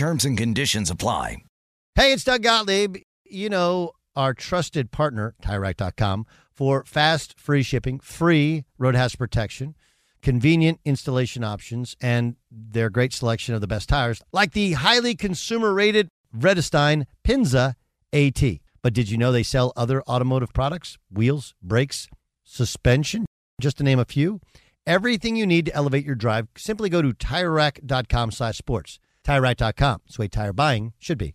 Terms and conditions apply. Hey, it's Doug Gottlieb. You know, our trusted partner, TireRack.com, for fast, free shipping, free road hazard protection, convenient installation options, and their great selection of the best tires, like the highly consumer rated Vredestein Pinza AT. But did you know they sell other automotive products? Wheels, brakes, suspension, just to name a few. Everything you need to elevate your drive, simply go to TireRack.com slash sports. TireRack.com. It's the way tire buying should be.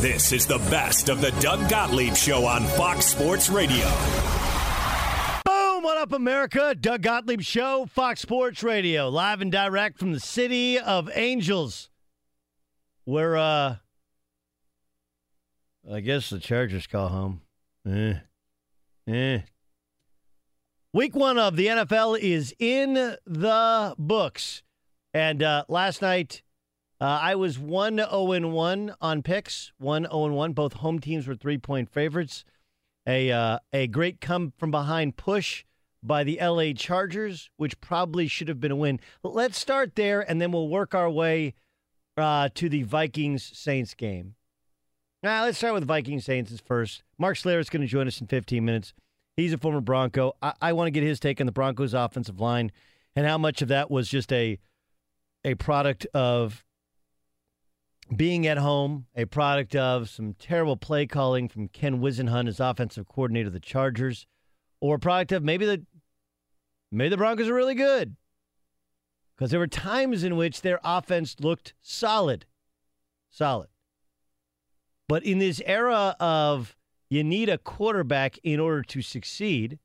This is the best of the Doug Gottlieb Show on Fox Sports Radio. Boom! What up, America? Doug Gottlieb Show, Fox Sports Radio, live and direct from the city of Angels. Where, uh, I guess the Chargers call home. Eh. Eh. Week one of the NFL is in the books. And uh, last night, uh, I was 1 0 1 on picks, 1 0 1. Both home teams were three point favorites. A, uh, a great come from behind push by the LA Chargers, which probably should have been a win. Let's start there, and then we'll work our way uh, to the Vikings Saints game. Now, let's start with Vikings Saints first. Mark Schlereth is going to join us in 15 minutes. He's a former Bronco. I, I want to get his take on the Broncos' offensive line and how much of that was just a a product of being at home, a product of some terrible play calling from Ken Whisenhunt as offensive coordinator of the Chargers, or a product of maybe the maybe the Broncos are really good. Because there were times in which their offense looked solid. Solid. But in this era of you need a quarterback in order to succeed,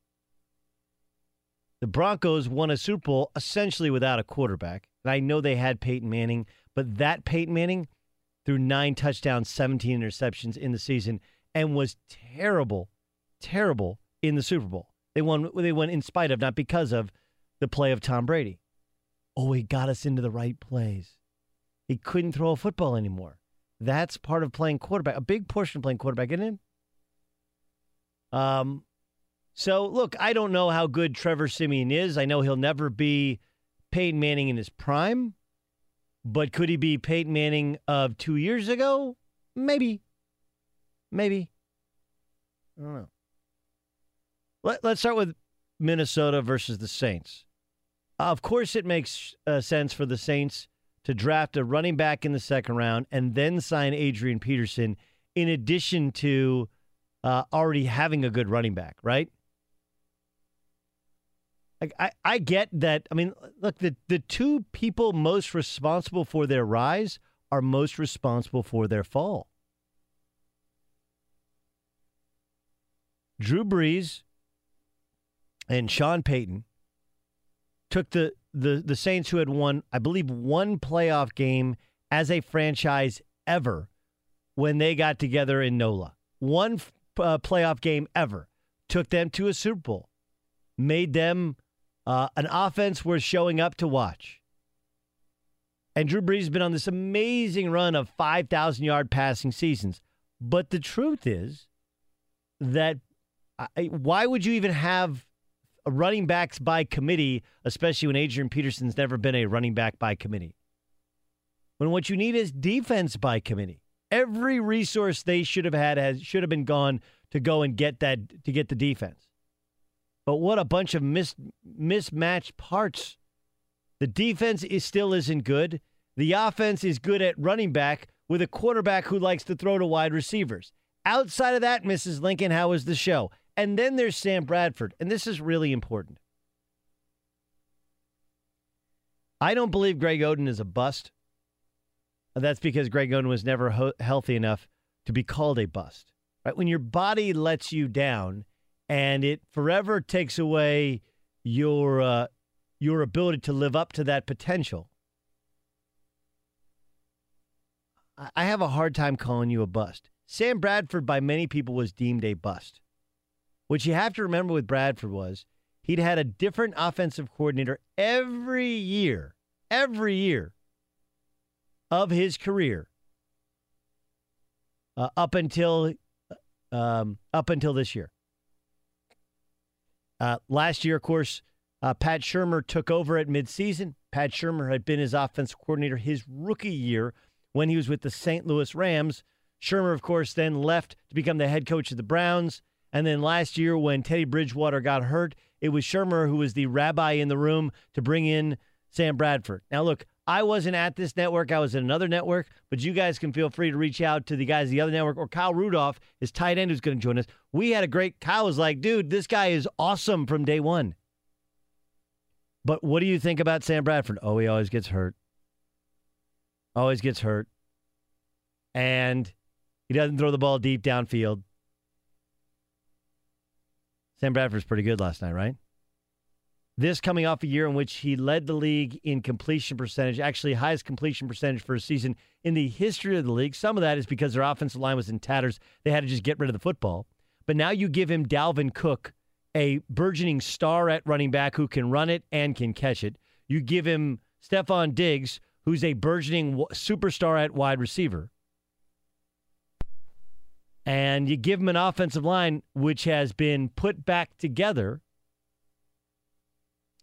the Broncos won a Super Bowl essentially without a quarterback. And I know they had Peyton Manning, but that Peyton Manning threw nine touchdowns, 17 interceptions in the season, and was terrible, terrible in the Super Bowl. They won. They won in spite of, not because of, the play of Tom Brady. Oh, he got us into the right plays. He couldn't throw a football anymore. That's part of playing quarterback. A big portion of playing quarterback, isn't it? Um, so look, I don't know how good Trevor Siemian is. I know he'll never be Peyton Manning in his prime, but could he be Peyton Manning of two years ago? Maybe. Maybe. I don't know. Let, let's start with Minnesota versus the Saints. Of course, it makes uh, sense for the Saints to draft a running back in the second round and then sign Adrian Peterson in addition to uh, already having a good running back, right? I, I, I get that. I mean, look, the, the two people most responsible for their rise are most responsible for their fall. Drew Brees and Sean Payton took the, the, the Saints, who had won, I believe, one playoff game as a franchise ever when they got together in NOLA. One uh, playoff game ever took them to a Super Bowl, made them uh, an offense worth showing up to watch. And Drew Brees has been on this amazing run of 5,000 yard passing seasons. But the truth is that I, why would you even have running backs by committee, especially when Adrian Peterson's never been a running back by committee? When what you need is defense by committee. Every resource they should have had has should have been gone to go and get that to get the defense. But what a bunch of mis, mismatched parts. The defense is still isn't good. The offense is good at running back with a quarterback who likes to throw to wide receivers. Outside of that, Mrs. Lincoln, how is the show? And then there's Sam Bradford, and this is really important. I don't believe Greg Oden is a bust. That's because Greg Oden was never ho- healthy enough to be called a bust. Right? When your body lets you down and it forever takes away your uh, your ability to live up to that potential, I have a hard time calling you a bust. Sam Bradford, by many people, was deemed a bust. What you have to remember with Bradford was he'd had a different offensive coordinator every year, every year of his career uh, up until um, up until this year. Uh, last year, of course, uh, Pat Shurmur took over at midseason. Pat Shurmur had been his offensive coordinator his rookie year when he was with the St. Louis Rams. Shurmur, of course, then left to become the head coach of the Browns. And then last year, when Teddy Bridgewater got hurt, it was Shurmur who was the rabbi in the room to bring in Sam Bradford. Now, look, I wasn't at this network. I was at another network, but you guys can feel free to reach out to the guys at the other network or Kyle Rudolph, his tight end, who's going to join us. We had a great, Kyle was like, dude, this guy is awesome from day one. But what do you think about Sam Bradford? Oh, he always gets hurt. Always gets hurt. And he doesn't throw the ball deep downfield. Sam Bradford's pretty good last night, right? This coming off a year in which he led the league in completion percentage, actually highest completion percentage for a season in the history of the league. Some of that is because their offensive line was in tatters. They had to just get rid of the football. But now you give him Dalvin Cook, a burgeoning star at running back who can run it and can catch it. You give him Stefon Diggs, who's a burgeoning superstar at wide receiver. And you give him an offensive line which has been put back together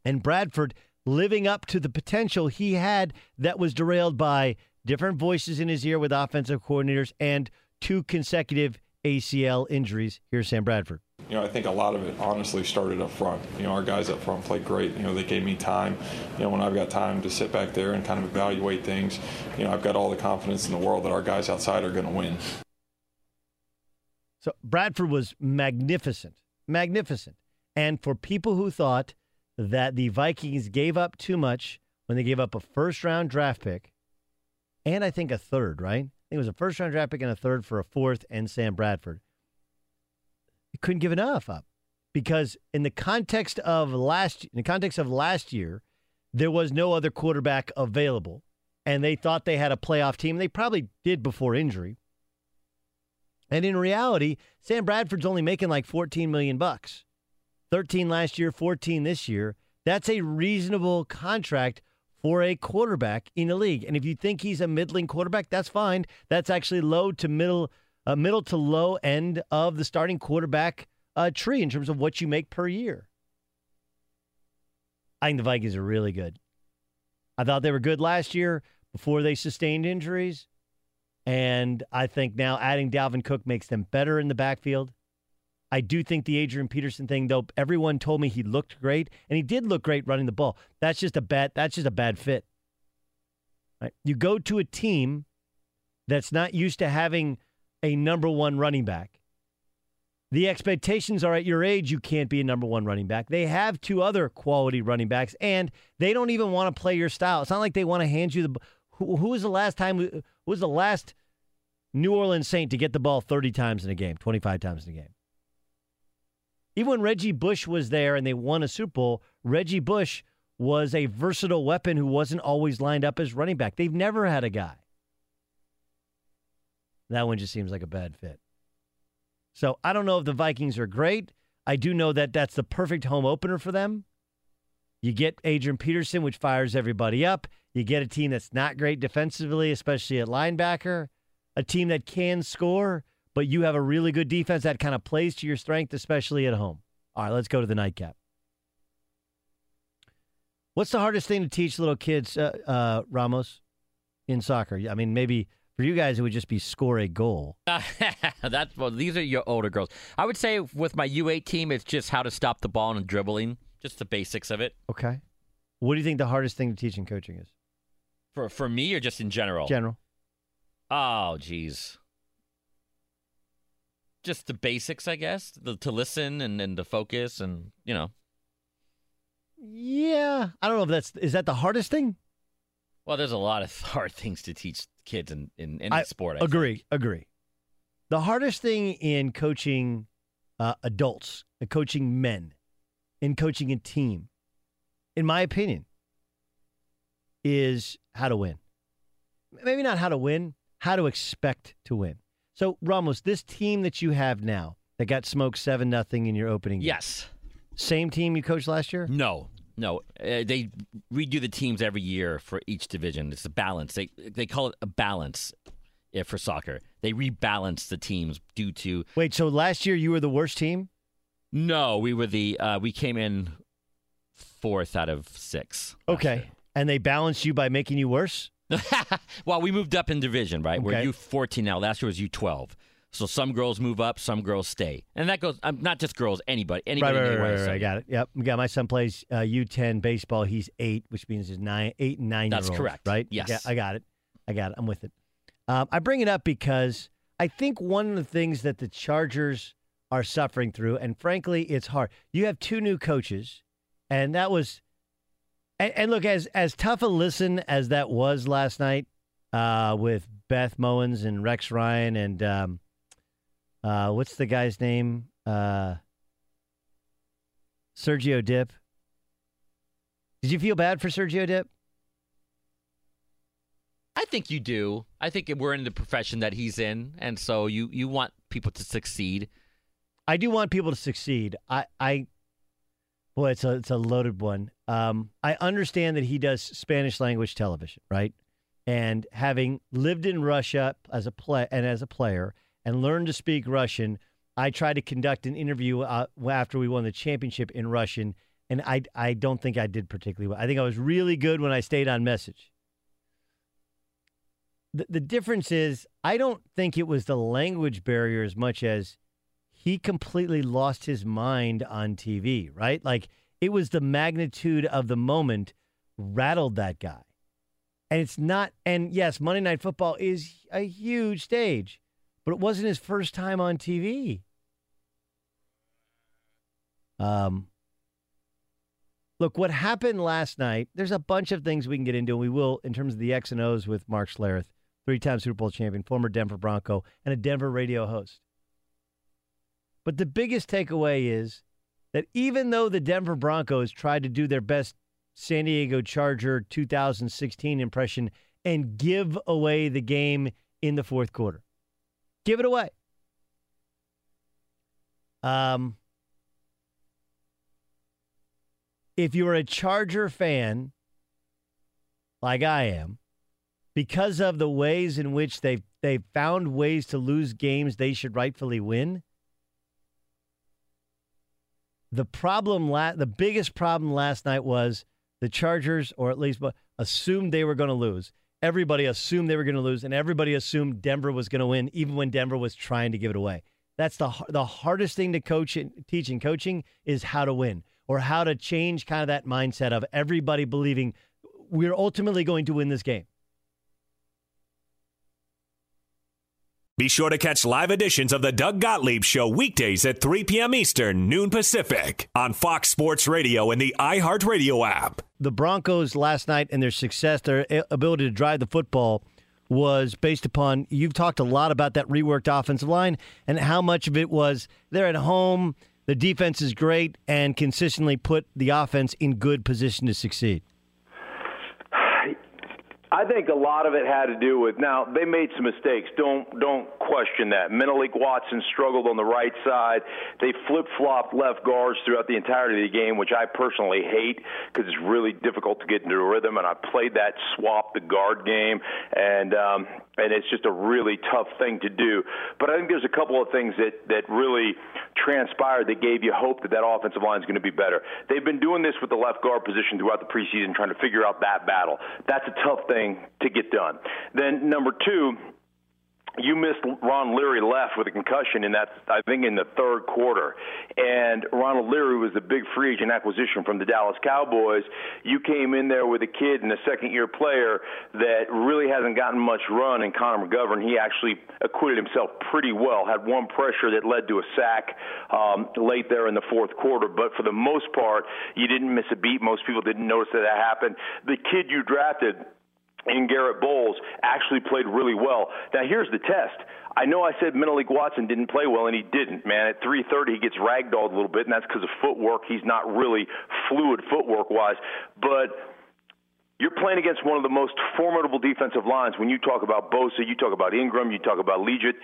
and Bradford living up to the potential he had that was derailed by different voices in his ear with offensive coordinators and two consecutive ACL injuries. Here's Sam Bradford. You know, I think a lot of it honestly started up front. You know, our guys up front played great. You know, they gave me time. You know, when I've got time to sit back there and kind of evaluate things, you know, I've got all the confidence in the world that our guys outside are going to win. So Bradford was magnificent, magnificent. And for people who thought that the Vikings gave up too much when they gave up a first round draft pick and I think a third, right? I think it was a first round draft pick and a third for a fourth and Sam Bradford. They couldn't give enough up because in the context of last in the context of last year, there was no other quarterback available and they thought they had a playoff team. They probably did before injury. And in reality, Sam Bradford's only making like 14 million bucks. 13 last year, 14 this year. That's a reasonable contract for a quarterback in the league. And if you think he's a middling quarterback, that's fine. That's actually low to middle, uh, middle to low end of the starting quarterback uh, tree in terms of what you make per year. I think the Vikings are really good. I thought they were good last year before they sustained injuries. And I think now adding Dalvin Cook makes them better in the backfield. I do think the Adrian Peterson thing, though, everyone told me he looked great, and he did look great running the ball. That's just a bad. That's just a bad fit. Right? You go to a team that's not used to having a number one running back. The expectations are at your age, you can't be a number one running back. They have two other quality running backs, and they don't even want to play your style. It's not like they want to hand you the. Who, who was the last time? Who was the last New Orleans Saint to get the ball 30 times in a game, 25 times in a game? Even when Reggie Bush was there and they won a Super Bowl, Reggie Bush was a versatile weapon who wasn't always lined up as running back. They've never had a guy. That one just seems like a bad fit. So I don't know if the Vikings are great. I do know that that's the perfect home opener for them. You get Adrian Peterson, which fires everybody up. You get a team that's not great defensively, especially at linebacker, a team that can score, but you have a really good defense that kind of plays to your strength, especially at home. All right, let's go to the nightcap. What's the hardest thing to teach little kids, uh, uh, Ramos, in soccer? I mean, maybe for you guys, it would just be score a goal. That's well. These are your older girls. I would say with my U8 team, it's just how to stop the ball and dribbling, just the basics of it. Okay. What do you think the hardest thing to teach in coaching is? For for me or just in general? General. Oh, geez. Just the basics, I guess. The, to listen and, and to focus and, you know. Yeah. I don't know if that's, is that the hardest thing? Well, there's a lot of hard things to teach kids in, in any I sport. I agree. think. Agree. The hardest thing in coaching uh, adults, in coaching men, in coaching a team, in my opinion, is how to win. Maybe not how to win, how to expect to win. So, Ramos, this team that you have now that got smoked 7 nothing in your opening game, Yes. Same team you coached last year? No. No. Uh, they redo the teams every year for each division. It's a balance. They they call it a balance if for soccer. They rebalance the teams due to Wait, so last year you were the worst team? No, we were the uh, we came in fourth out of six. Okay. And they balanced you by making you worse? well, we moved up in division, right? We're U fourteen now. Last year was U twelve. So some girls move up, some girls stay, and that goes um, not just girls, anybody, anybody. right, right, right, right. I got it. Yep. We got my son plays uh, U10 baseball. He's eight, which means he's nine, eight and nine. That's correct. Right. Yes. Yeah, I got it. I got it. I'm with it. Um, I bring it up because I think one of the things that the Chargers are suffering through, and frankly, it's hard. You have two new coaches, and that was, and, and look, as as tough a listen as that was last night uh, with Beth Mowins and Rex Ryan and um, uh, what's the guy's name? Uh, Sergio Dipp. Did you feel bad for Sergio Dipp? I think you do. I think we're in the profession that he's in, and so you you want people to succeed. I do want people to succeed. I, I, boy, it's a it's a loaded one. Um, I understand that he does Spanish language television, right? And having lived in Russia as a play and as a player and learned to speak Russian, I tried to conduct an interview uh, after we won the championship in Russian, and I I don't think I did particularly well. I think I was really good when I stayed on message. The, the difference is, I don't think it was the language barrier as much as he completely lost his mind on TV, right? Like it was the magnitude of the moment rattled that guy. And it's not, and yes, Monday Night Football is a huge stage, but it wasn't his first time on TV. Um, look, what happened last night, there's a bunch of things we can get into, and we will in terms of the X and O's with Mark Schlereth, three time Super Bowl champion, former Denver Bronco, and a Denver radio host. But the biggest takeaway is that even though the Denver Broncos tried to do their best San Diego Charger 2016 impression and give away the game in the fourth quarter, give it away. Um, if you're a Charger fan, like I am, because of the ways in which they've they've found ways to lose games they should rightfully win. The problem, la- the biggest problem last night was the Chargers, or at least assumed they were going to lose, everybody assumed they were going to lose, and everybody assumed Denver was going to win, even when Denver was trying to give it away. That's the the hardest thing to coach and teach in coaching is how to win or how to change kind of that mindset of everybody believing we're ultimately going to win this game. Be sure to catch live editions of the Doug Gottlieb Show weekdays at 3 p.m. Eastern, noon Pacific, on Fox Sports Radio and the iHeartRadio app. The Broncos last night and their success, their ability to drive the football, was based upon you've talked a lot about that reworked offensive line and how much of it was they're at home, the defense is great, and consistently put the offense in good position to succeed. I think a lot of it had to do with now they made some mistakes. Don't don't question that. Menelik Watson struggled on the right side. They flip flopped left guards throughout the entirety of the game, which I personally hate because it's really difficult to get into a rhythm. And I played that swap the guard game, and um, and it's just a really tough thing to do. But I think there's a couple of things that that really transpired that gave you hope that that offensive line is going to be better. They've been doing this with the left guard position throughout the preseason, trying to figure out that battle. That's a tough thing to get done. Then number two you missed Ron Leary left with a concussion in that I think in the third quarter, and Ronald Leary was the big free agent acquisition from the Dallas Cowboys. You came in there with a kid and a second year player that really hasn't gotten much run in Connor McGovern. He actually acquitted himself pretty well. Had one pressure that led to a sack um, late there in the fourth quarter, but for the most part, you didn't miss a beat. Most people didn't notice that that happened. The kid you drafted and Garett Bolles actually played really well. Now here's the test. I know I said Menelik Watson didn't play well, and he didn't. Man, at 3:30 he gets ragdolled a little bit, and that's because of footwork. He's not really fluid footwork wise, but you're playing against one of the most formidable defensive lines. When you talk about Bosa, you talk about Ingram, you talk about Liuget,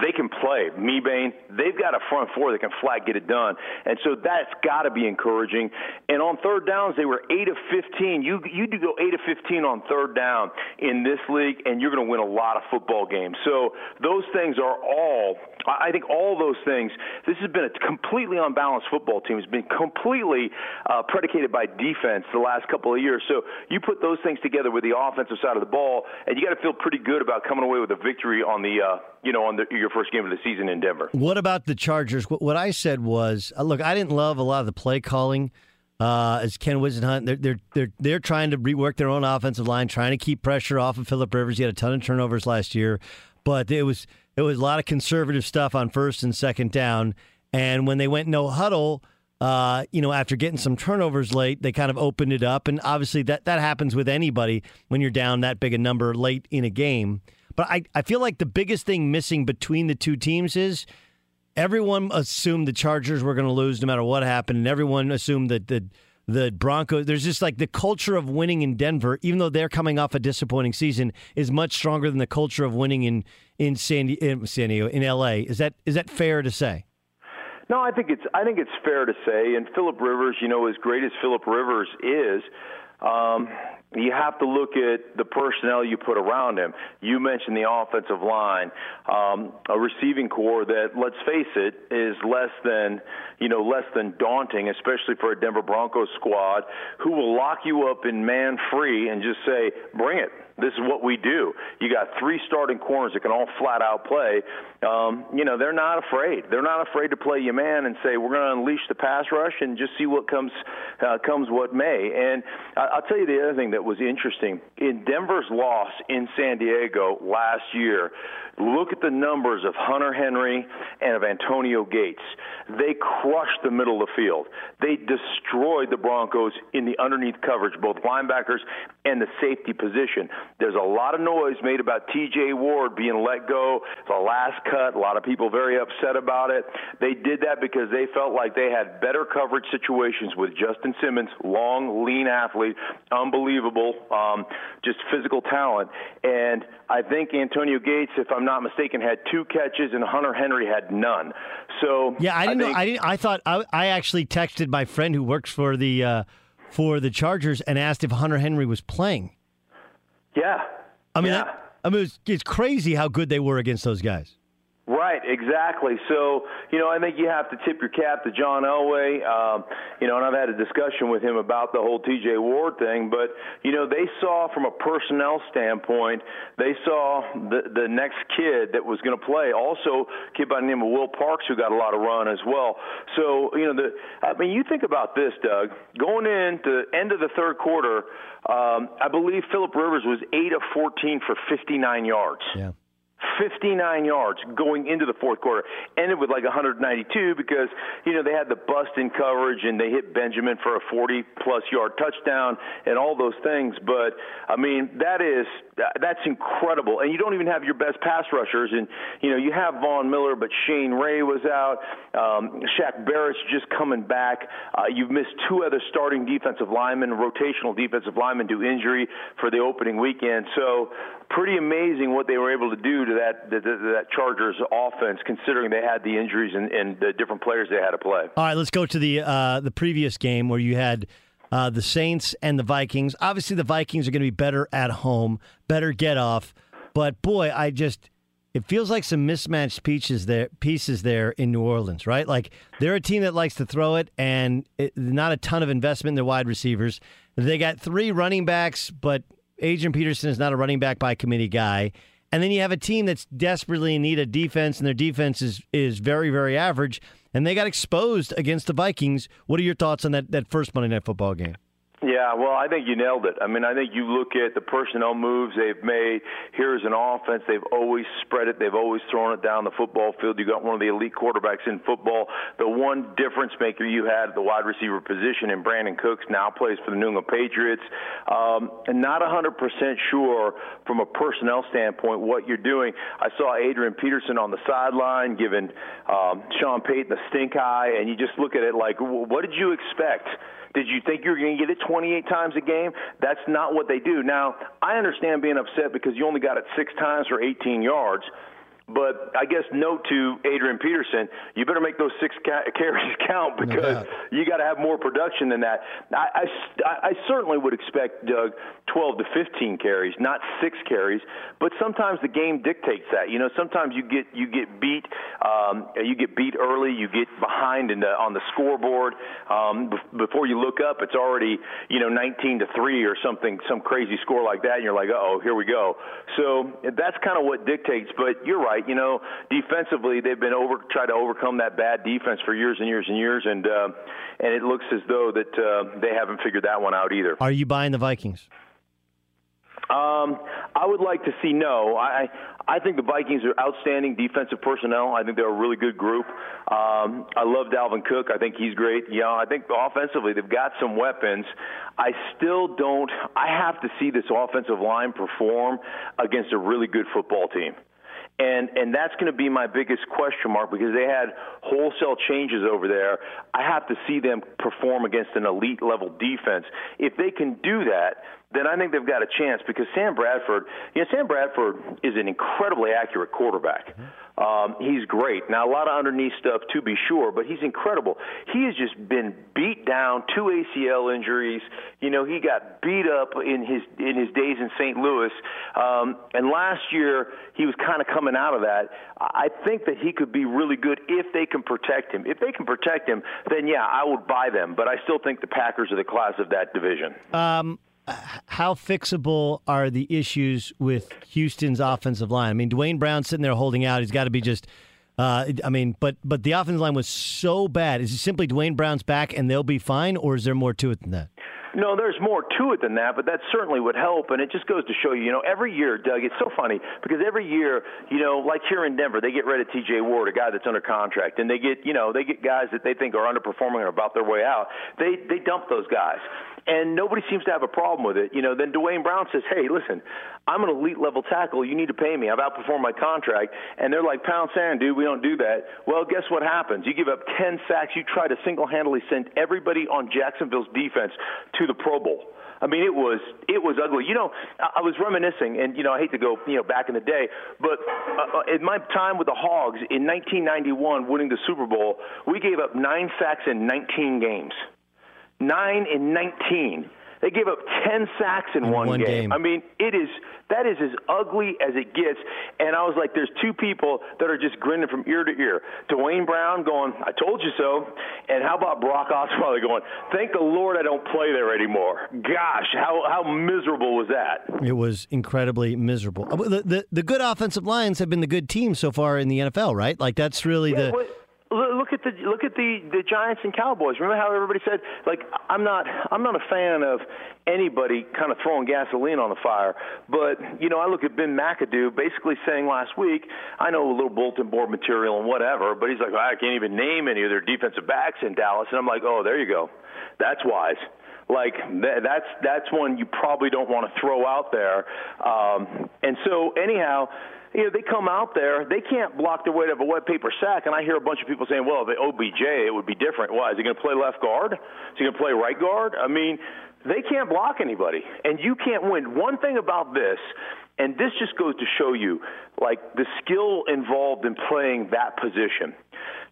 they can play. Mebane, they've got a front four that can flat get it done. And so that's got to be encouraging. And on third downs, they were 8 of 15. You, you do go 8 of 15 on third down in this league, and you're going to win a lot of football games. So those things are all, I think all those things, this has been a completely unbalanced football team. It's been completely uh, predicated by defense the last couple of years. So you put put those things together with the offensive side of the ball, and you got to feel pretty good about coming away with a victory on the, uh, you know, on the, your first game of the season in Denver. What about the Chargers? What I said was, uh, look, I didn't love a lot of the play calling. Uh, as Ken Whisenhunt, they're they're they're they're trying to rework their own offensive line, trying to keep pressure off of Philip Rivers. He had a ton of turnovers last year, but it was it was a lot of conservative stuff on first and second down. And when they went no huddle, uh, you know, after getting some turnovers late, they kind of opened it up. And obviously, that, that happens with anybody when you're down that big a number late in a game. But I, I feel like the biggest thing missing between the two teams is everyone assumed the Chargers were going to lose no matter what happened, and everyone assumed that the the Broncos. There's just like the culture of winning in Denver, even though they're coming off a disappointing season, is much stronger than the culture of winning in in San, in San Diego in L.A. Is that is that fair to say? No, I think it's I think it's fair to say, and Philip Rivers, you know, as great as Philip Rivers is, um, you have to look at the personnel you put around him. You mentioned the offensive line, um, a receiving corps that, let's face it, is less than you know less than daunting, especially for a Denver Broncos squad who will lock you up in man free and just say, "Bring it." This is what we do. You got three starting corners that can all flat out play. Um, you know, they're not afraid. They're not afraid to play you man and say, we're going to unleash the pass rush and just see what comes uh, comes what may. And I'll tell you the other thing that was interesting. In Denver's loss in San Diego last year, Look at the numbers of Hunter Henry and of Antonio Gates. They crushed the middle of the field. They destroyed the Broncos in the underneath coverage, both linebackers and the safety position. There's a lot of noise made about TJ Ward being let go, the last cut. A lot of people very upset about it. They did that because they felt like they had better coverage situations with Justin Simmons, long, lean athlete, unbelievable, um, just physical talent. And I think Antonio Gates, if I'm not mistaken, had two catches, and Hunter Henry had none. So yeah, I didn't I think, know. I didn't. I thought I, I actually texted my friend who works for the uh, for the Chargers and asked if Hunter Henry was playing. Yeah, I mean, yeah. that, I mean, it's, it's crazy how good they were against those guys. Right. Exactly. So, you know, I think you have to tip your cap to John Elway. Um, you know, and I've had a discussion with him about the whole TJ Ward thing. But, you know, they saw from a personnel standpoint, they saw the, the next kid that was going to play. Also, a kid by the name of Will Parks, who got a lot of run as well. So, you know, the, I mean, you think about this, Doug. Going into end of the third quarter, um, I believe Philip Rivers was 8 of 14 for 59 yards. Yeah. 59 yards going into the fourth quarter. Ended with like 192 because, you know, they had the bust in coverage and they hit Benjamin for a 40 plus yard touchdown and all those things. But, I mean, that is, that's incredible. And you don't even have your best pass rushers. And, you know, you have Von Miller, but Shane Ray was out. Um, Shaq Barrett's just coming back. Uh, you've missed two other starting defensive linemen, rotational defensive linemen due injury for the opening weekend. So, pretty amazing what they were able to do to that that, that Chargers offense, considering they had the injuries and, and, the different players they had to play. All right, let's go to the uh, the previous game where you had. Uh, the Saints and the Vikings. Obviously, the Vikings are going to be better at home, better get off. But boy, I just it feels like some mismatched pieces there pieces there in New Orleans, right? Like they're a team that likes to throw it and it, not a ton of investment in their wide receivers. They got three running backs, but Adrian Peterson is not a running back by committee guy. And then you have a team that's desperately in need of defense, and their defense is, is very, very average. And they got exposed against the Vikings. What are your thoughts on that, that first Monday Night Football game? Yeah, well, I think you nailed it. I mean, I think you look at the personnel moves they've made. Here's an offense. They've always spread it. They've always thrown it down the football field. You got one of the elite quarterbacks in football. The one difference maker you had at the wide receiver position in Brandin Cooks now plays for the New England Patriots. Um, and not 100% sure from a personnel standpoint what you're doing. I saw Adrian Peterson on the sideline giving um, Sean Payton the stink eye, and you just look at it like, what did you expect? Did you think you were going to get it 28 times a game? That's not what they do. Now, I understand being upset because you only got it six times for 18 yards. But I guess note to Adrian Peterson, you better make those six ca- carries count because you got to have more production than that. I, I, I certainly would expect Doug 12 to 15 carries, not six carries. But sometimes the game dictates that. You know, sometimes you get you get beat, um, you get beat early, you get behind in the, on the scoreboard. Um, before you look up, it's already you know 19 to three or something, some crazy score like that, and you're like, oh, here we go. So that's kind of what dictates. But you're right right. You know, defensively, they've been over try to overcome that bad defense for years and years and years, and uh, and it looks as though that uh, they haven't figured that one out either. Are you buying the Vikings? Um, I would like to see no. I I think the Vikings are outstanding defensive personnel. I think they're a really good group. Um, I love Dalvin Cook. I think he's great. Yeah, I think offensively they've got some weapons. I still don't. I have to see this offensive line perform against a really good football team and and that's going to be my biggest question mark because they had wholesale changes over there. I have to see them perform against an elite level defense. If they can do that, then I think they've got a chance because Sam Bradford, you know, Sam Bradford is an incredibly accurate quarterback. Mm-hmm. Um, he's great. Now, a lot of underneath stuff to be sure, but he's incredible. He has just been beat down, two ACL injuries. You know, he got beat up in his in his days in St. Louis, um, and last year he was kind of coming out of that. I think that he could be really good if they can protect him. If they can protect him, then yeah, I would buy them. But I still think the Packers are the class of that division. Um, how fixable are the issues with Houston's offensive line? I mean, Duane Brown sitting there holding out. He's got to be just. Uh, I mean, but but the offensive line was so bad. Is it simply Duane Brown's back and they'll be fine, or is there more to it than that? No, there's more to it than that, but that certainly would help. And it just goes to show you, you know, every year, Doug, it's so funny because every year, you know, like here in Denver, they get rid of T.J. Ward, a guy that's under contract, and they get, you know, they get guys that they think are underperforming or about their way out. They they dump those guys and nobody seems to have a problem with it. You know, then Duane Brown says, "Hey, listen, I'm an elite level tackle. You need to pay me. I've outperformed my contract." And they're like, "Pound sand, dude. We don't do that." Well, guess what happens? You give up 10 sacks. You try to single-handedly send everybody on Jacksonville's defense to the Pro Bowl. I mean, it was it was ugly. You know, I was reminiscing, and you know, I hate to go, you know, back in the day, but uh, uh in my time with the Hogs in 1991, winning the Super Bowl, we gave up nine sacks in 19 games nine and 19. They gave up 10 sacks in, In one, one game. I mean, it is that is as ugly as it gets. And I was like, there's two people that are just grinning from ear to ear. Duane Brown going, I told you so. And how about Brock Osweiler going, thank the Lord I don't play there anymore. Gosh, how how miserable was that? It was incredibly miserable. Uh, The, the the good offensive lines have been the good team so far in the NFL, right? Like that's really Yeah, the what- look at the look at the the Giants and Cowboys. Remember how everybody said like I'm not I'm not a fan of anybody kind of throwing gasoline on the fire, but you know I look at Ben McAdoo basically saying last week I know a little bulletin board material and whatever, but he's like I can't even name any of their defensive backs in Dallas, and I'm like oh there you go, that's wise. Like th- that's that's one you probably don't want to throw out there. Um, and so anyhow, you know they come out there, they can't block their weight of a wet paper sack, and I hear a bunch of people saying, "Well, the OBJ it would be different." Why is he going to play left guard? Is he going to play right guard? I mean, they can't block anybody, and you can't win. One thing about this. And this just goes to show you, like, the skill involved in playing that position.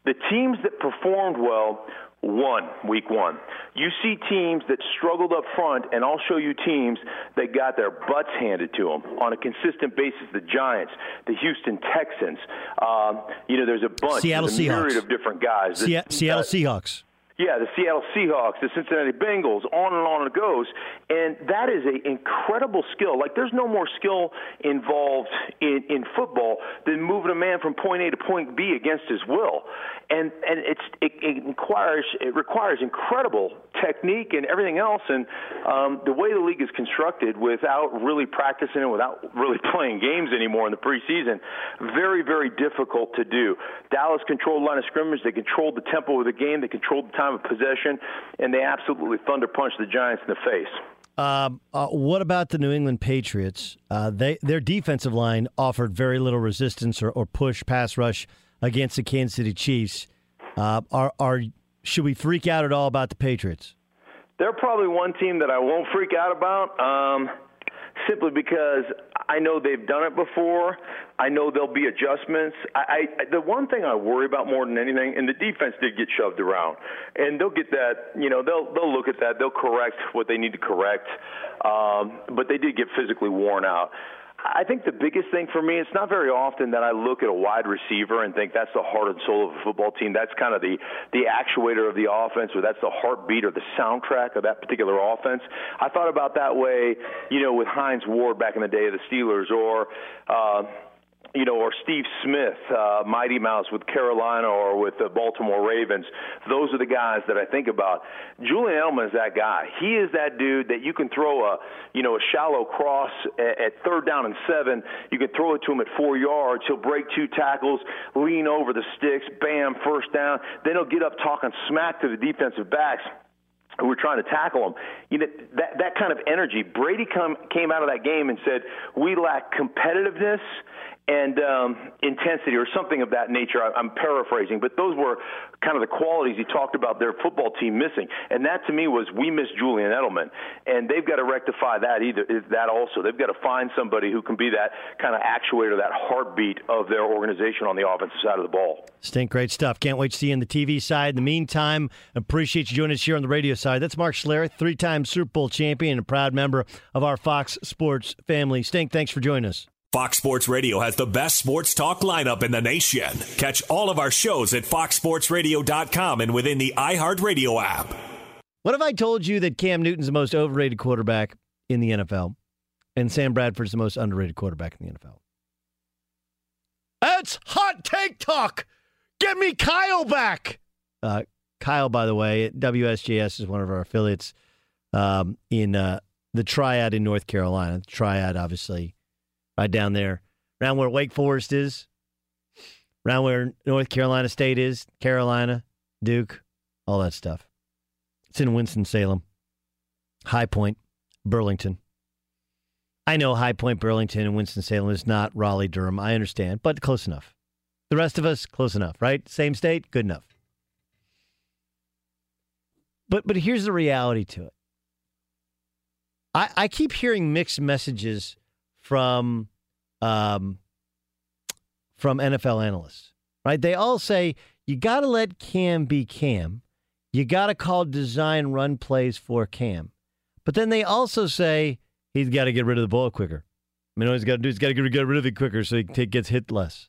The teams that performed well won week one. You see teams that struggled up front, and I'll show you teams that got their butts handed to them on a consistent basis. The Giants, the Houston Texans. Um, you know, there's a bunch, Seattle there's a myriad of different guys. Se- Seattle uh, Seahawks. Yeah, the Seattle Seahawks, the Cincinnati Bengals, on and on it goes. And that is an incredible skill. Like, there's no more skill involved in, in football than moving a man from point A to point B against his will. And and it's it, it requires it requires incredible technique and everything else. And um, the way the league is constructed, without really practicing and without really playing games anymore in the preseason, very very difficult to do. Dallas controlled line of scrimmage. They controlled the tempo of the game. They controlled the time of possession, and they absolutely thunder punched the Giants in the face. Um, uh, what about the New England Patriots? Uh, they their defensive line offered very little resistance or, or push pass rush against the Kansas City Chiefs. Uh, are are should we freak out at all about the Patriots? They're probably one team that I won't freak out about, um, simply because I know they've done it before. I know there'll be adjustments. I, I the one thing I worry about more than anything, and the defense did get shoved around, and they'll get that. You know, they'll they'll look at that. They'll correct what they need to correct, um, but they did get physically worn out. I think the biggest thing for me, it's not very often that I look at a wide receiver and think that's the heart and soul of a football team. That's kind of the the actuator of the offense, or that's the heartbeat or the soundtrack of that particular offense. I thought about that way, you know, with Hines Ward back in the day of the Steelers, or. Uh, you know, or Steve Smith, uh, Mighty Mouse with Carolina or with the Baltimore Ravens. Those are the guys that I think about. Julian Edelman is that guy. He is that dude that you can throw a, you know, a shallow cross at, at third down and seven. You can throw it to him at four yards. He'll break two tackles, lean over the sticks, bam, first down. Then he'll get up talking smack to the defensive backs who were trying to tackle him. You know that that kind of energy. Brady come, came out of that game and said, "We lack competitiveness." And um, intensity or something of that nature. I, I'm paraphrasing, but those were kind of the qualities he talked about their football team missing. And that to me was we miss Julian Edelman, and they've got to rectify that either that also. They've got to find somebody who can be that kind of actuator, that heartbeat of their organization on the offensive side of the ball. Stink, great stuff. Can't wait to see you on the TV side. In the meantime, appreciate you joining us here on the radio side. That's Mark Schlereth, three-time Super Bowl champion and a proud member of our Fox Sports family. Stink, thanks for joining us. Fox Sports Radio has the best sports talk lineup in the nation. Catch all of our shows at foxsportsradio.com and within the iHeartRadio app. What if I told you that Cam Newton's the most overrated quarterback in the NFL and Sam Bradford's the most underrated quarterback in the NFL? That's hot take talk. Get me Kyle back. Uh, Kyle, by the way, WSJS is one of our affiliates um, in uh, the Triad in North Carolina. The Triad, obviously, right down there, around where Wake Forest is, around where North Carolina State is, Carolina, Duke, all that stuff. It's in Winston-Salem, High Point, Burlington. I know High Point, Burlington, and Winston-Salem is not Raleigh, Durham. I understand, but close enough. The rest of us, close enough, right? Same state, good enough. But but here's the reality to it. I, I keep hearing mixed messages from um, from NFL analysts. Right? They all say you got to let Cam be Cam. You got to call design run plays for Cam. But then they also say he's got to get rid of the ball quicker. I mean, all he's got to do is got to get rid of it quicker so he gets hit less.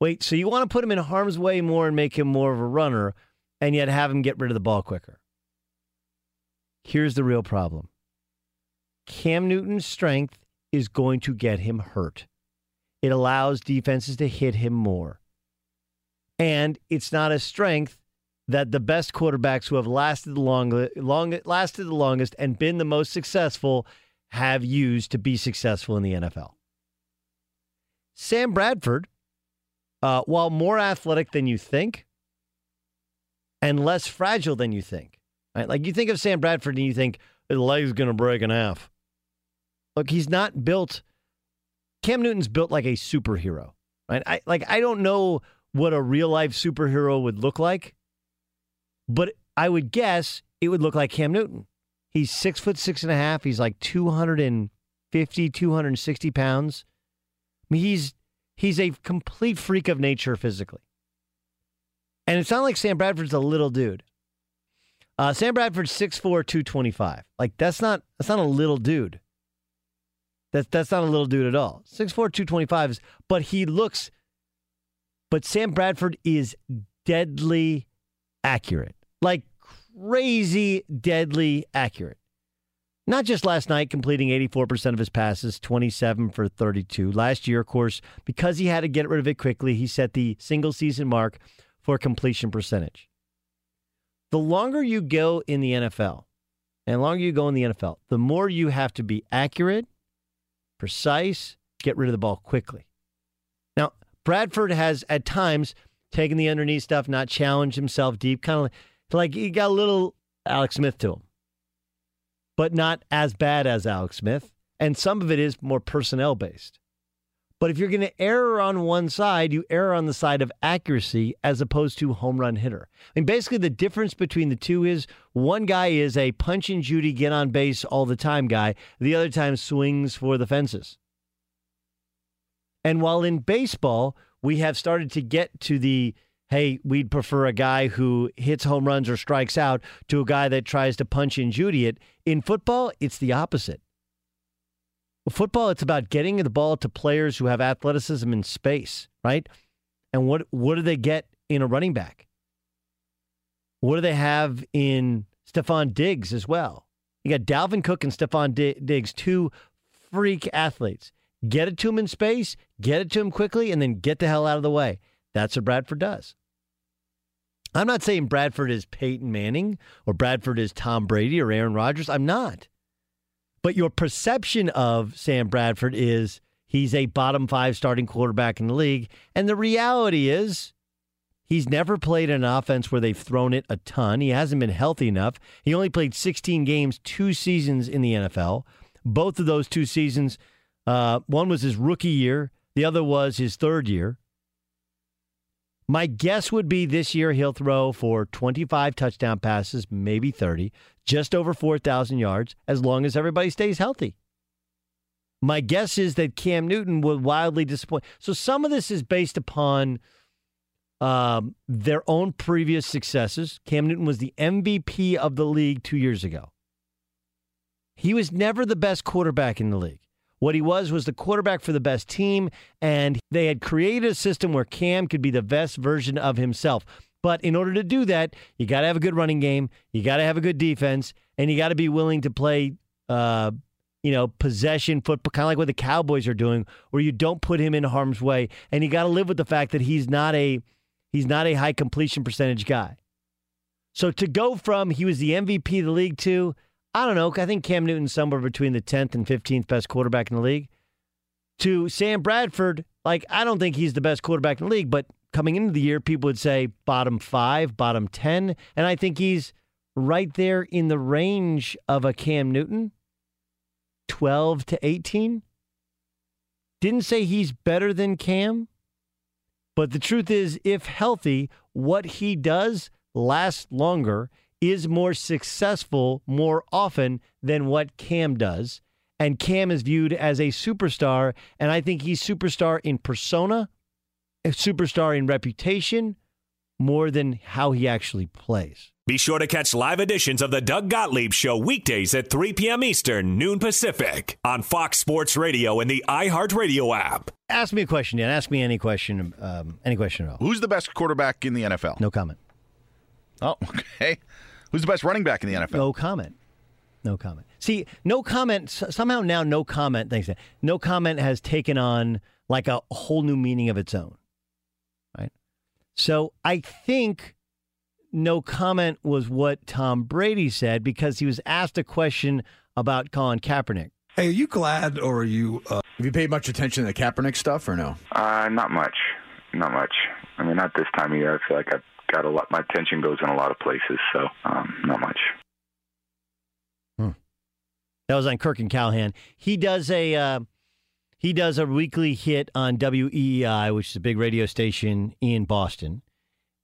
Wait, so you want to put him in harm's way more and make him more of a runner, and yet have him get rid of the ball quicker? Here's the real problem Cam Newton's strength is going to get him hurt. It allows defenses to hit him more. And it's not a strength that the best quarterbacks who have lasted the long, long, lasted the longest and been the most successful have used to be successful in the NFL. Sam Bradford, uh, while more athletic than you think and less fragile than you think, right? Like you think of Sam Bradford and you think his leg's going to break in half. Look, he's not built. Cam Newton's built like a superhero, right? I like I don't know what a real life superhero would look like, but I would guess it would look like Cam Newton. He's six foot six and a half. He's like 250, 260 pounds. I mean, he's he's a complete freak of nature physically. And it's not like Sam Bradford's a little dude. Uh, Sam Bradford's 6'4", 225. Like that's not that's not a little dude. That's that's not a little dude at all. 6'4", 225 is, but he looks. But Sam Bradford is deadly accurate, like crazy, deadly accurate. Not just last night, completing 84% of his passes, 27 for 32. Last year, of course, because he had to get rid of it quickly, he set the single season mark for completion percentage. The longer you go in the NFL, and longer you go in the NFL, the more you have to be accurate, precise, get rid of the ball quickly. Now, Bradford has at times taken the underneath stuff, not challenged himself deep, kind of like he got a little Alex Smith to him, but not as bad as Alex Smith. And some of it is more personnel based. But if you're going to err on one side, you err on the side of accuracy as opposed to home run hitter. I mean, basically, the difference between the two is one guy is a punch and Judy, get on base all the time guy, the other time swings for the fences. And while in baseball, we have started to get to the hey, we'd prefer a guy who hits home runs or strikes out to a guy that tries to punch and Judy it. In football, it's the opposite. Football, it's about getting the ball to players who have athleticism in space, right? And what what do they get in a running back? What do they have in Stefon Diggs as well? You got Dalvin Cook and Stefon Diggs, two freak athletes. Get it to him in space, get it to him quickly, and then get the hell out of the way. That's what Bradford does. I'm not saying Bradford is Peyton Manning or Bradford is Tom Brady or Aaron Rodgers. I'm not. But your perception of Sam Bradford is he's a bottom five starting quarterback in the league. And the reality is he's never played an offense where they've thrown it a ton. He hasn't been healthy enough. He only played 16 games, two seasons in the NFL. Both of those two seasons, uh, one was his rookie year, the other was his third year. My guess would be this year he'll throw for 25 touchdown passes, maybe 30, just over 4,000 yards, as long as everybody stays healthy. My guess is that Cam Newton will wildly disappoint. So some of this is based upon um, their own previous successes. Cam Newton was the MVP of the league two years ago. He was never the best quarterback in the league. What he was was the quarterback for the best team, and they had created a system where Cam could be the best version of himself. But in order to do that, you got to have a good running game, you got to have a good defense, and you got to be willing to play, uh, you know, possession football, kind of like what the Cowboys are doing, where you don't put him in harm's way, and you got to live with the fact that he's not a he's not a high completion percentage guy. So to go from he was the MVP of the league to I don't know. I think Cam Newton's somewhere between the 10th and 15th best quarterback in the league. To Sam Bradford, like, I don't think he's the best quarterback in the league, but coming into the year, people would say bottom five, bottom 10. And I think he's right there in the range of a Cam Newton, 12 to 18. Didn't say he's better than Cam, but the truth is, if healthy, what he does lasts longer is more successful more often than what Cam does. And Cam is viewed as a superstar. And I think he's superstar in persona, a superstar in reputation, more than how he actually plays. Be sure to catch live editions of the Doug Gottlieb Show weekdays at 3 p.m. Eastern, noon Pacific, on Fox Sports Radio and the iHeartRadio app. Ask me a question, Dan. Ask me any question. Um, any question at all. Who's the best quarterback in the NFL? No comment. Oh, okay. Who's the best running back in the NFL? No comment. No comment. See, no comment. Somehow now, no comment. Thanks. No comment has taken on like a whole new meaning of its own. Right. So I think no comment was what Tom Brady said because he was asked a question about Colin Kaepernick. Hey, are you glad or are you? Uh, have you paid much attention to the Kaepernick stuff or no? Uh, not much, not much. I mean, not this time of year. I feel like I've got a lot. My attention goes in a lot of places, so um, not much. Hmm. That was on Kirk and Callahan. He does a uh, he does a weekly hit on WEEI, which is a big radio station in Boston,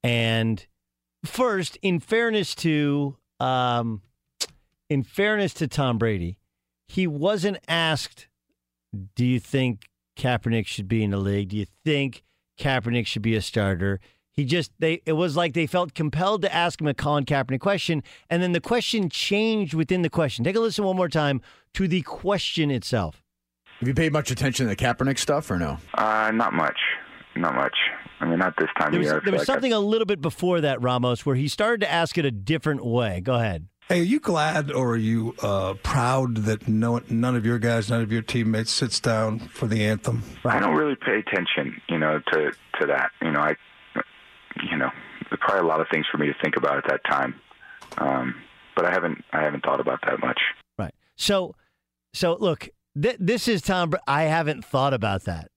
and first, in fairness to um, in fairness to Tom Brady, he wasn't asked, "Do you think Kaepernick should be in the league? Do you think Kaepernick should be a starter?" He just they it was like they felt compelled to ask him a Colin Kaepernick question, and then the question changed within the question. Take a listen one more time to the question itself. Have you paid much attention to the Kaepernick stuff or no? Uh, not much, not much. I mean, not this time There was, of year. I there was like something a little bit before that, Ramos, where he started to ask it a different way. Go ahead. Hey, are you glad or are you uh, proud that no, none of your guys, none of your teammates sits down for the anthem? I don't really pay attention, you know, to to that. You know, I, you know, probably a lot of things for me to think about at that time, um, but I haven't I haven't thought about that much. Right. So, so look, th- this is Tom. Br- I haven't thought about that.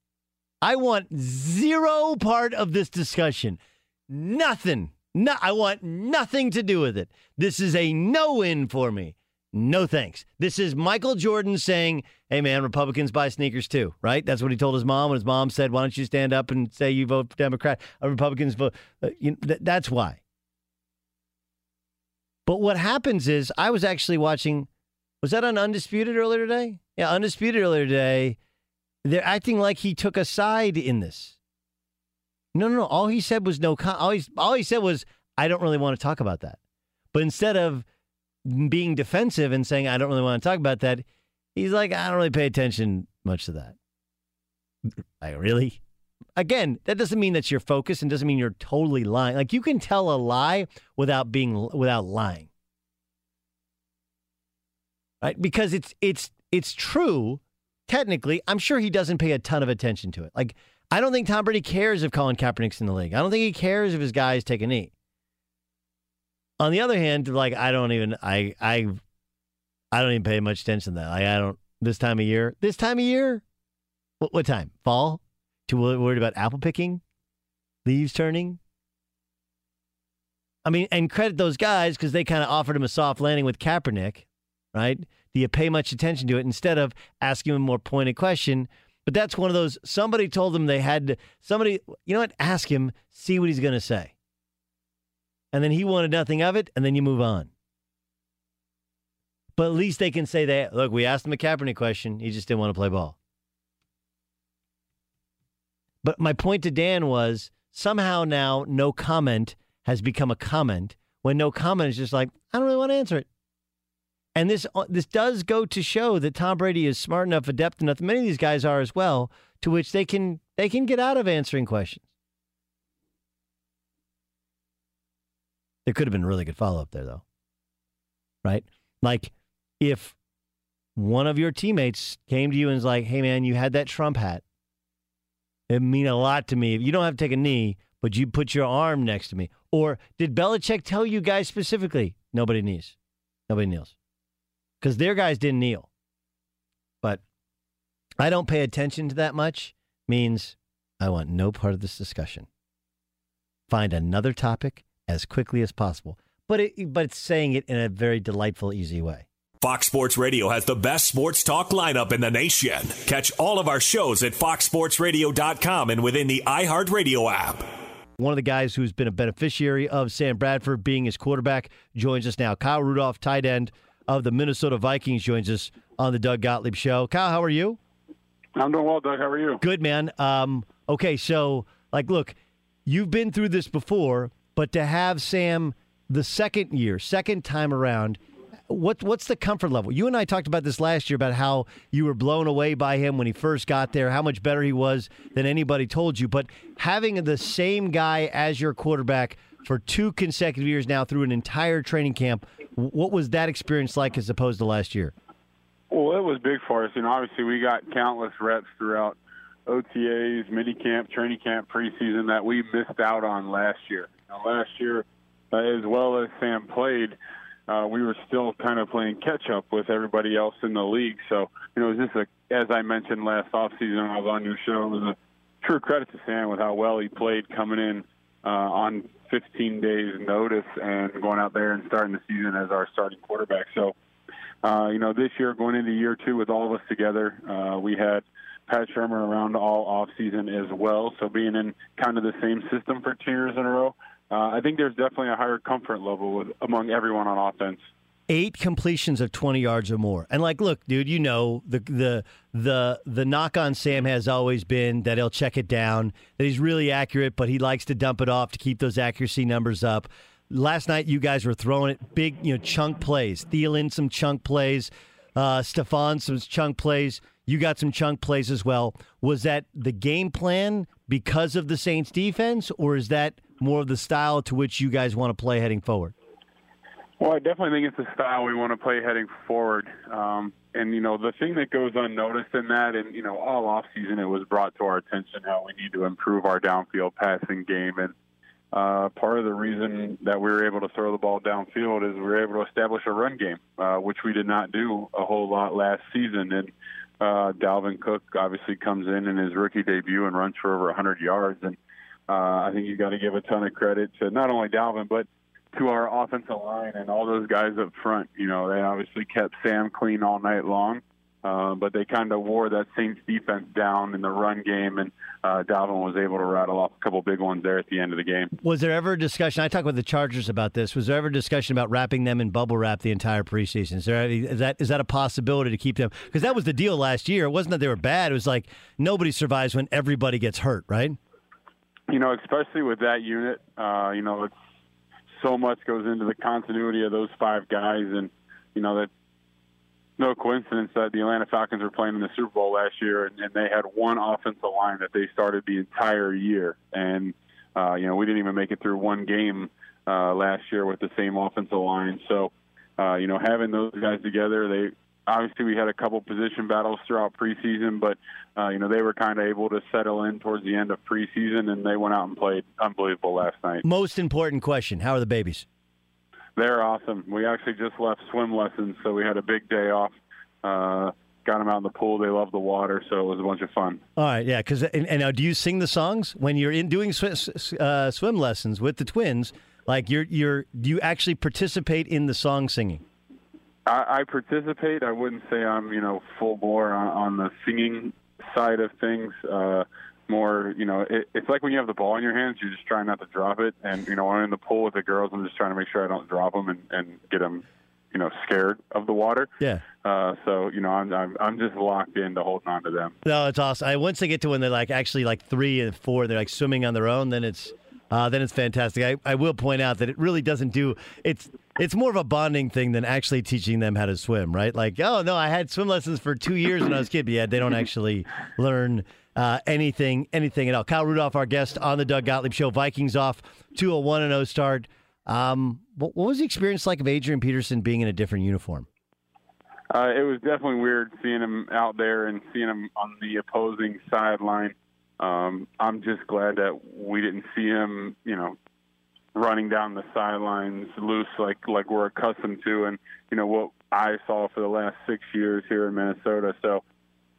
I want zero part of this discussion. Nothing. No, I want nothing to do with it. This is a no win for me. No thanks. This is Michael Jordan saying, "Hey man, Republicans buy sneakers too." Right? That's what he told his mom when his mom said, "Why don't you stand up and say you vote for Democrat? Uh, Republicans vote." Uh, you, th- that's why. But what happens is, I was actually watching. Was that on Undisputed earlier today? Yeah, Undisputed earlier today. They're acting like he took a side in this. No, no, no. All he said was no. Con- all, he, all he said was, I don't really want to talk about that. But instead of being defensive and saying, I don't really want to talk about that, he's like, I don't really pay attention much to that. Like, really? Again, that doesn't mean that's your focus and doesn't mean you're totally lying. Like, you can tell a lie without being, without lying. Right? Because it's, it's, it's true. Technically, I'm sure he doesn't pay a ton of attention to it. Like, I don't think Tom Brady cares if Colin Kaepernick's in the league. I don't think he cares if his guys take a knee. On the other hand, like I don't even I I I don't even pay much attention to that. Like I don't this time of year. This time of year? What what time? Fall? Too worried about apple picking? Leaves turning? I mean, and credit those guys because they kind of offered him a soft landing with Kaepernick, right? Do you pay much attention to it instead of asking him a more pointed question? But that's one of those. Somebody told them they had to. Somebody, you know what? Ask him, see what he's going to say. And then he wanted nothing of it, and then you move on. But at least they can say that. Look, we asked him a Kaepernick question. He just didn't want to play ball. But my point to Dan was somehow now no comment has become a comment when no comment is just like, I don't really want to answer it. And this uh, this does go to show that Tom Brady is smart enough, adept enough. Many of these guys are as well, to which they can they can get out of answering questions. There could have been really good follow up there, though, right? Like if one of your teammates came to you and was like, "Hey, man, you had that Trump hat. It mean a lot to me. You don't have to take a knee, but you put your arm next to me." Or did Belichick tell you guys specifically? Nobody kneels. Nobody kneels because their guys didn't kneel. But I don't pay attention to that much means I want no part of this discussion. Find another topic as quickly as possible, but it, but it's saying it in a very delightful, easy way. Fox Sports Radio has the best sports talk lineup in the nation. Catch all of our shows at foxsportsradio.com and within the iHeartRadio app. One of the guys who's been a beneficiary of Sam Bradford being his quarterback joins us now. Kyle Rudolph, tight end of the Minnesota Vikings, joins us on the Doug Gottlieb Show. Kyle, how are you? I'm doing well, Doug. How are you? Good, man. Um, okay, so like, look, you've been through this before, but to have Sam the second year, second time around, what what's the comfort level? You and I talked about this last year about how you were blown away by him when he first got there, how much better he was than anybody told you. But having the same guy as your quarterback for two consecutive years now through an entire training camp, what was that experience like as opposed to last year? Well, it was big for us. You know, obviously we got countless reps throughout OTAs, mini camp, training camp, preseason that we missed out on last year. Now, last year, uh, as well as Sam played, uh, we were still kind of playing catch up with everybody else in the league. So, you know, it was just a, as I mentioned last offseason, I was on your show, it was a true credit to Sam with how well he played coming in uh, on 15 days notice and going out there and starting the season as our starting quarterback. So, uh, you know, this year going into year two with all of us together, uh, we had Pat Shurmur around all off season as well. So being in kind of the same system for two years in a row, uh, I think there's definitely a higher comfort level with among everyone on offense. Eight completions of twenty yards or more, and like, look, dude, you know the the the the knock on Sam has always been that he'll check it down, that he's really accurate, but he likes to dump it off to keep those accuracy numbers up. Last night, you guys were throwing it big, you know, chunk plays. Thielen some chunk plays, uh, Stefon some chunk plays. You got some chunk plays as well. Was that the game plan because of the Saints defense, or is that more of the style to which you guys want to play heading forward? Well, I definitely think it's the style we want to play heading forward. Um, and you know, the thing that goes unnoticed in that, and you know, all off season it was brought to our attention how we need to improve our downfield passing game. And uh, part of the reason that we were able to throw the ball downfield is we were able to establish a run game, uh, which we did not do a whole lot last season. And uh, Dalvin Cook obviously comes in in his rookie debut and runs for over 100 yards. And uh, I think you've got to give a ton of credit to not only Dalvin, but to our offensive line and all those guys up front. You know, they obviously kept Sam clean all night long, uh, but they kind of wore that Saints defense down in the run game, and uh, Dalvin was able to rattle off a couple big ones there at the end of the game. Was there ever a discussion? I talked with the Chargers about this. Was there ever a discussion about wrapping them in bubble wrap the entire preseason? Is, there is that is that a possibility to keep them? Because that was the deal last year. It wasn't that they were bad. It was like nobody survives when everybody gets hurt, right? You know, especially with that unit, uh, you know, it's so much goes into the continuity of those five guys, and you know that no coincidence that the Atlanta Falcons were playing in the Super Bowl last year, and, and they had one offensive line that they started the entire year, and uh, you know we didn't even make it through one game uh, last year with the same offensive line. So, uh, you know, having those guys together, they obviously we had a couple position battles throughout preseason, but uh, you know they were kind of able to settle in towards the end of preseason, and they went out and played unbelievable last night. Most important question: How are the babies? They're awesome. We actually just left swim lessons, so we had a big day off. Uh, got them out in the pool. They love the water, so it was a bunch of fun. All right, yeah. Because and, and, now, do you sing the songs when you're in doing sw- uh, swim lessons with the twins? Like you're you're do you actually participate in the song singing? I, I participate. I wouldn't say I'm, you know, full bore on, on the singing side of things. Uh, more, you know, it, it's like when you have the ball in your hands, you're just trying not to drop it. And you know, when I'm in the pool with the girls, I'm just trying to make sure I don't drop them and, and get them, you know, scared of the water. Yeah. Uh, so you know, I'm, I'm I'm just locked into holding on to them. No, it's awesome. I, once they get to when they're like actually like three and four, they're like swimming on their own. Then it's uh, then it's fantastic. I, I will point out that it really doesn't do it's it's more of a bonding thing than actually teaching them how to swim, right? Like, oh no, I had swim lessons for two years when I was a kid, but yeah, they don't actually learn uh, anything anything at all. Kyle Rudolph, our guest on the Doug Gottlieb Show. Vikings off to a one and zero start. Um, what, what was the experience like of Adrian Peterson being in a different uniform? Uh, it was definitely weird seeing him out there and seeing him on the opposing sideline. Um, I'm just glad that we didn't see him, you know, running down the sidelines loose like like we're accustomed to, and you know what I saw for the last six years here in Minnesota. So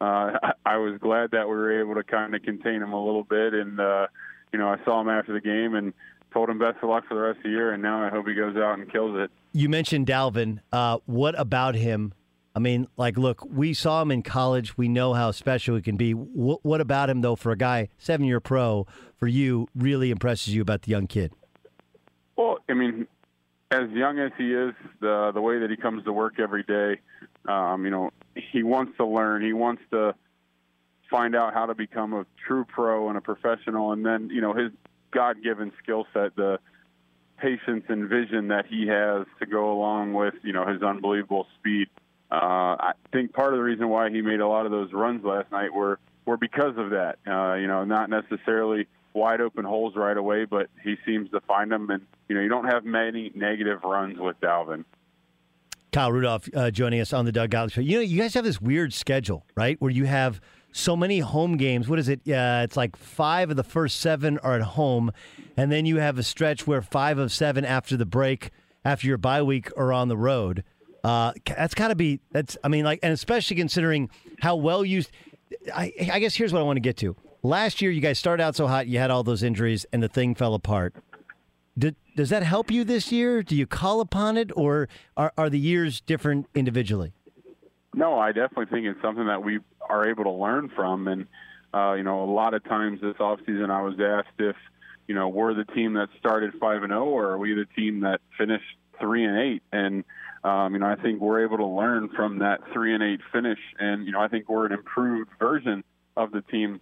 uh, I, was glad that we were able to kind of contain him a little bit, and uh, you know I saw him after the game and told him best of luck for the rest of the year, and now I hope he goes out and kills it. You mentioned Dalvin. Uh, what about him I mean, like, look, we saw him in college. We know how special he can be. W- what about him, though, for a guy, seven year pro, for you, really impresses you about the young kid? Well, I mean, as young as he is, the the way that he comes to work every day, um, you know, he wants to learn. He wants to find out how to become a true pro and a professional, and then you know his God given skill set, the patience and vision that he has to go along with you know his unbelievable speed. Uh, I think part of the reason why he made a lot of those runs last night were were because of that. Uh, you know, not necessarily wide open holes right away, but he seems to find them. And you know, you don't have many negative runs with Dalvin. Kyle Rudolph uh, joining us on the Doug Gottlieb Show. You know, you guys have this weird schedule, right? Where you have so many home games. What is it? Uh, it's like five of the first seven are at home, and then you have a stretch where five of seven after the break, after your bye week, are on the road. Uh, that's got to be. That's. I mean, like, and especially considering how well used. I, I guess here's what I want to get to. Last year, you guys started out so hot, you had all those injuries, and the thing fell apart. Did, does that help you this year? Do you call upon it, or are, are the years different individually? No, I definitely think it's something that we are able to learn from. And, uh, you know, a lot of times this offseason I was asked if, you know, we're the team that started 5 and 0 or are we the team that finished 3 and 8? And, um, you know, I think we're able to learn from that 3 and 8 finish. And, you know, I think we're an improved version of the team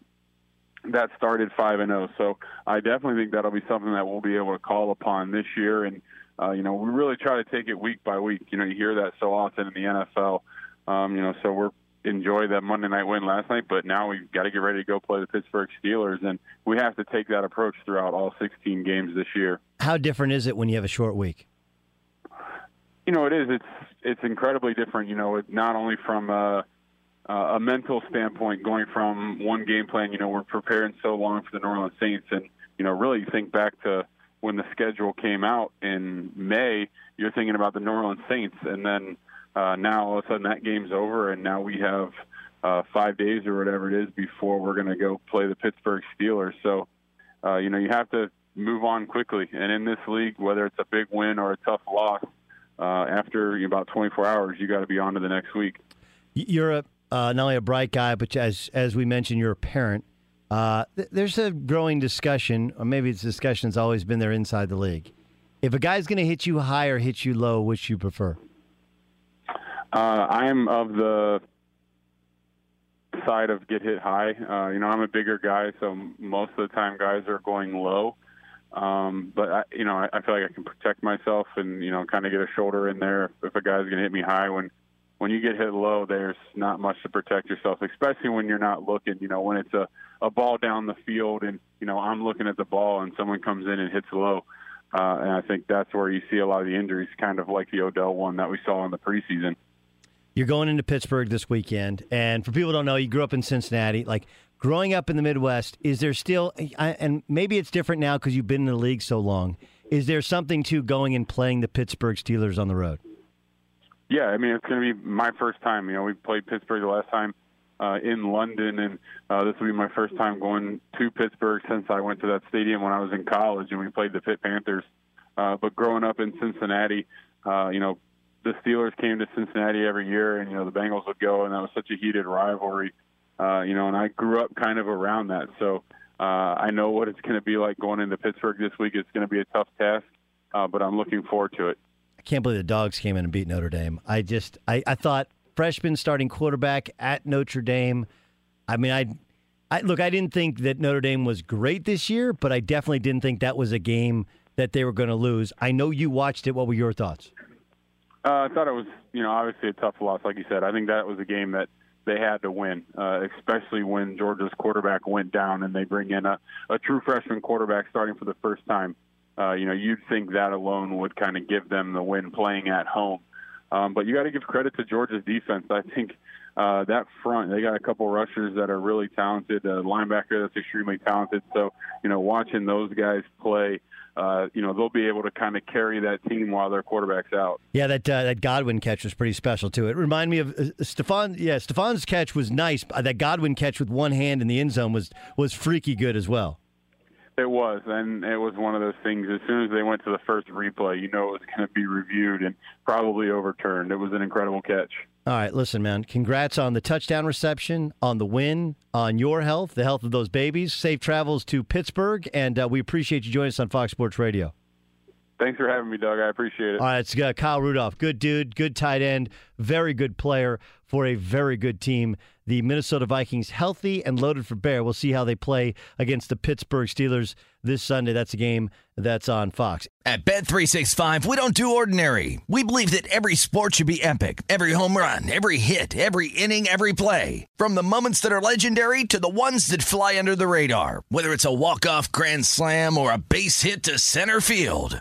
that started 5 and 0. So I definitely think that'll be something that we'll be able to call upon this year. And, uh, you know, we really try to take it week by week. You know, you hear that so often in the NFL. Um, you know, so we're enjoy that Monday night win last night, but now we've got to get ready to go play the Pittsburgh Steelers, and we have to take that approach throughout all 16 games this year. How different is it when you have a short week? You know, it is. It's it's incredibly different. You know, not only from a, a mental standpoint, going from one game plan. You know, we're preparing so long for the New Orleans Saints, and you know, really think back to when the schedule came out in May. You're thinking about the New Orleans Saints, and then uh, now all of a sudden that game's over, and now we have uh, five days or whatever it is before we're going to go play the Pittsburgh Steelers. So, uh, you know, you have to move on quickly. And in this league, whether it's a big win or a tough loss, uh, after about 24 hours, you got to be on to the next week. You're a, uh, not only a bright guy, but as as we mentioned, you're a parent. Uh, th- there's a growing discussion, or maybe it's discussion that's always been there inside the league. If a guy's going to hit you high or hit you low, which you prefer? Uh, I'm of the side of get hit high. Uh, you know, I'm a bigger guy, so most of the time guys are going low. Um, but I, you know, I, I feel like I can protect myself and you know, kind of get a shoulder in there if, if a guy's going to hit me high. When when you get hit low, there's not much to protect yourself, especially when you're not looking. You know, when it's a a ball down the field and you know I'm looking at the ball and someone comes in and hits low. Uh, and I think that's where you see a lot of the injuries, kind of like the Odell one that we saw in the preseason. You're going into Pittsburgh this weekend, and for people who don't know, you grew up in Cincinnati. Like growing up in the Midwest, is there still, and maybe it's different now because you've been in the league so long. Is there something to going and playing the Pittsburgh Steelers on the road? Yeah, I mean it's going to be my first time. You know, we played Pittsburgh the last time uh, in London, and uh, this will be my first time going to Pittsburgh since I went to that stadium when I was in college, and we played the Pitt Panthers. Uh, but growing up in Cincinnati, uh, you know, the Steelers came to Cincinnati every year, and you know the Bengals would go, and that was such a heated rivalry. Uh, you know, and I grew up kind of around that, so uh, I know what it's going to be like going into Pittsburgh this week. It's going to be a tough task, uh, but I'm looking forward to it. I can't believe the Dogs came in and beat Notre Dame. I just, I, I thought freshman starting quarterback at Notre Dame. I mean, I, I look, I didn't think that Notre Dame was great this year, but I definitely didn't think that was a game that they were going to lose. I know you watched it. What were your thoughts? Uh, I thought it was, you know, obviously a tough loss, like you said. I think that was a game that they had to win, uh, especially when Georgia's quarterback went down and they bring in a, a true freshman quarterback starting for the first time. Uh, you know, you'd think that alone would kind of give them the win playing at home. Um, but you got to give credit to Georgia's defense. I think uh, that front, they got a couple rushers that are really talented, a linebacker that's extremely talented. So, you know, watching those guys play – uh, you know they'll be able to kind of carry that team while their quarterback's out. Yeah, that uh, that Godwin catch was pretty special too. It reminded me of uh, Stefon. Yeah, Stefon's catch was nice. That Godwin catch with one hand in the end zone was was freaky good as well. It was, and it was one of those things. As soon as they went to the first replay, you know it was going to be reviewed and probably overturned. It was an incredible catch. All right, listen, man. Congrats on the touchdown reception, on the win, on your health, the health of those babies. Safe travels to Pittsburgh, and uh, we appreciate you joining us on Fox Sports Radio. Thanks for having me, Doug. I appreciate it. All right, it's uh, Kyle Rudolph. Good dude, good tight end, very good player for a very good team the Minnesota Vikings healthy and loaded for bear. We'll see how they play against the Pittsburgh Steelers this Sunday. That's a game that's on Fox. At Bet365, we don't do ordinary. We believe that every sport should be epic. Every home run, every hit, every inning, every play. From the moments that are legendary to the ones that fly under the radar. Whether it's a walk-off grand slam or a base hit to center field.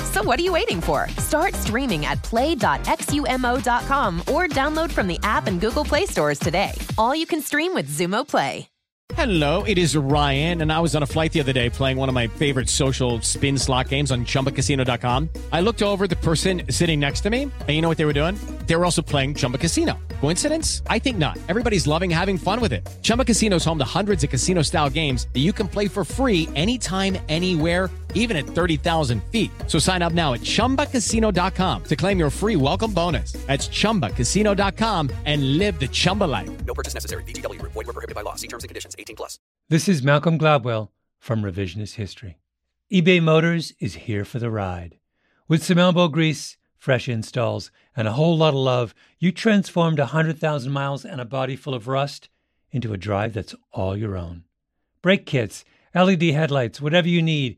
So what are you waiting for? Start streaming at play.xumo.com or download from the app and Google Play stores today. All you can stream with Xumo Play. Hello, it is Ryan, and I was on a flight the other day playing one of my favorite social spin slot games on chumbacasino.com. I looked over the person sitting next to me, and you know what they were doing? They were also playing Chumba Casino. Coincidence? I think not. Everybody's loving having fun with it. Chumba Casino is home to hundreds of casino style games that you can play for free anytime, anywhere even at 30,000 feet. So sign up now at ChumbaCasino.com to claim your free welcome bonus. That's ChumbaCasino.com and live the Chumba life. No purchase necessary. VGW. Void were prohibited by law. See terms and conditions. 18 plus. This is Malcolm Gladwell from Revisionist History. eBay Motors is here for the ride. With some elbow grease, fresh installs, and a whole lot of love, you transformed 100,000 miles and a body full of rust into a drive that's all your own. Brake kits, LED headlights, whatever you need,